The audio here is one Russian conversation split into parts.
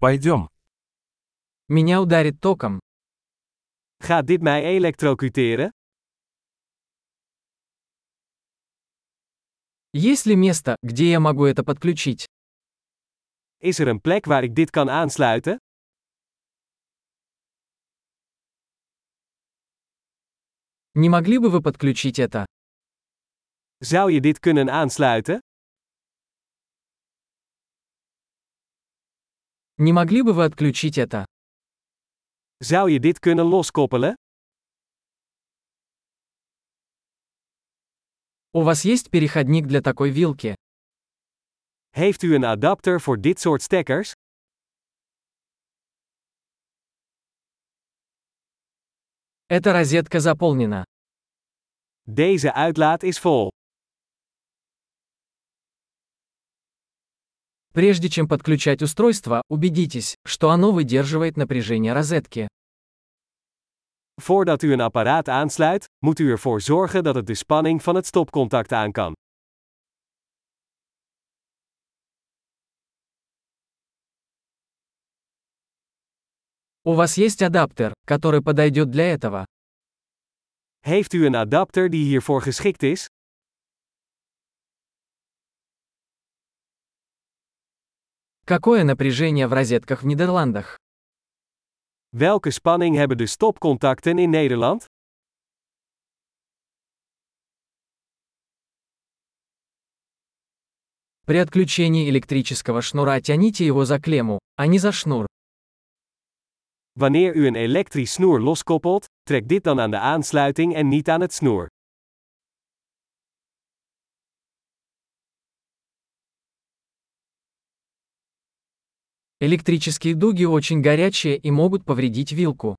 Пойдем. Меня ударит током. Gaat dit mij elektrocuteren? Есть ли место, где я могу это подключить? Is er een plek waar ik dit kan aansluiten? Не могли бы вы подключить это? Zou je dit kunnen aansluiten? Не могли бы вы отключить это? Zou je dit kunnen loskoppelen? У вас есть переходник для такой вилки? Heeft u een adapter voor dit soort stekkers? Эта розетка заполнена. Deze uitlaat is vol. Прежде чем подключать устройство, убедитесь, что оно выдерживает напряжение розетки. Voordat u een apparaat aansluit, moet u ervoor zorgen dat het de spanning van het stopcontact aan kan. У вас есть адаптер, который подойдет для этого? Heeft u een adapter die hiervoor geschikt is? Какое напряжение в розетках в Нидерландах? Welke spanning hebben de stopcontacten in Nederland? При отключении электрического шнура тяните его за клемму, а не за шнур. Wanneer u een elektrisch snoer loskoppelt, trek dit dan aan de aansluiting en niet aan het snoer. Электрические дуги очень горячие и могут повредить вилку.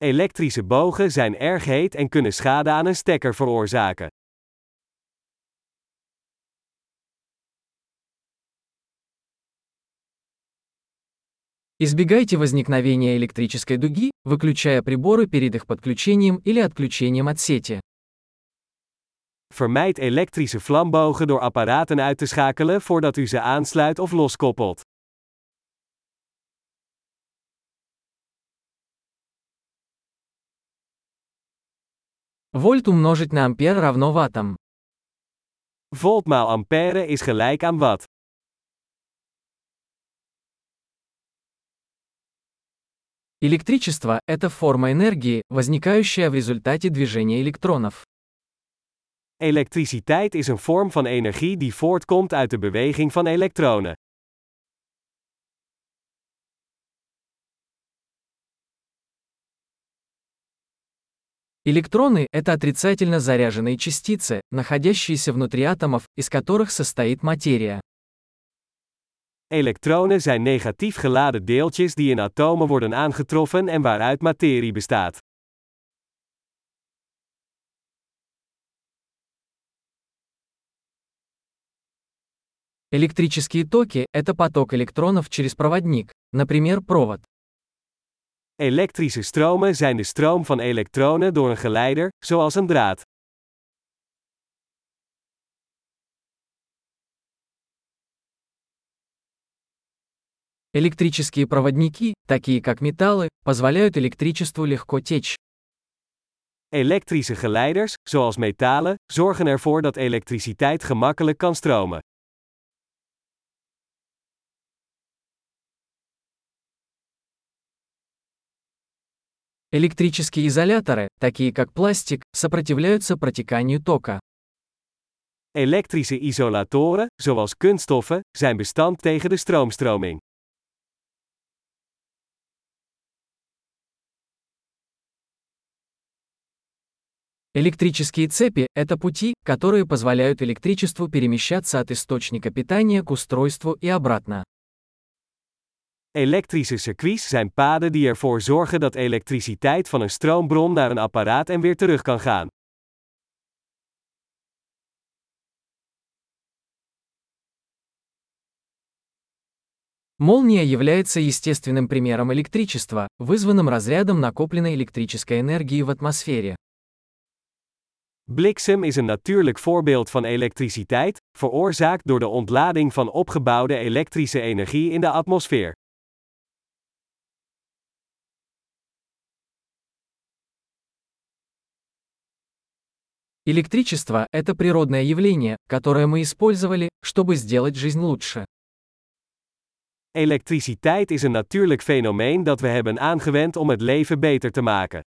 Elektrische bogen zijn erg heet en kunnen schade aan een stekker veroorzaken. Избегайте возникновения электрической дуги, выключая приборы перед их подключением или отключением от сети. Vermijd elektrische vlambogen door apparaten uit te schakelen voordat u ze aansluit of loskoppelt. Вольт умножить на ампер равно ваттам. Volt maal ampère is gelijk aan watt. Электричество – это форма энергии, возникающая в результате движения электронов. Elektriciteit is een vorm van energie die voortkomt uit de beweging van elektronen. Электроны – это отрицательно заряженные частицы, находящиеся внутри атомов, из которых состоит материя. Elektronen zijn negatief geladen deeltjes die in atomen worden aangetroffen en waaruit materie bestaat. Электрические токи – это поток электронов через проводник, например, провод. Elektrische stromen zijn de stroom van elektronen door een geleider, zoals een draad. Электрические проводники, такие как металлы, позволяют электричеству легко течь. Elektrische geleiders, zoals metalen, zorgen ervoor dat elektriciteit gemakkelijk kan stromen. Электрические изоляторы, такие как пластик, сопротивляются протеканию тока. Elektrische isolatoren, zoals kunststoffen, zijn bestand tegen de stroomstroming. Электрические цепи – это пути, которые позволяют электричеству перемещаться от источника питания к устройству и обратно. Elektrische circuits zijn paden die ervoor zorgen dat elektriciteit van een stroombron naar een apparaat en weer terug kan gaan. Молния является естественным примером электричества, вызванным разрядом накопленной электрической энергии в атмосфере. Bliksem is een natuurlijk voorbeeld van elektriciteit, veroorzaakt door de ontlading van opgebouwde elektrische energie in de atmosfeer. Электричество – это природное явление, которое мы использовали, чтобы сделать жизнь лучше. Elektriciteit is een natuurlijk fenomeen dat we hebben aangewend om het leven beter te maken.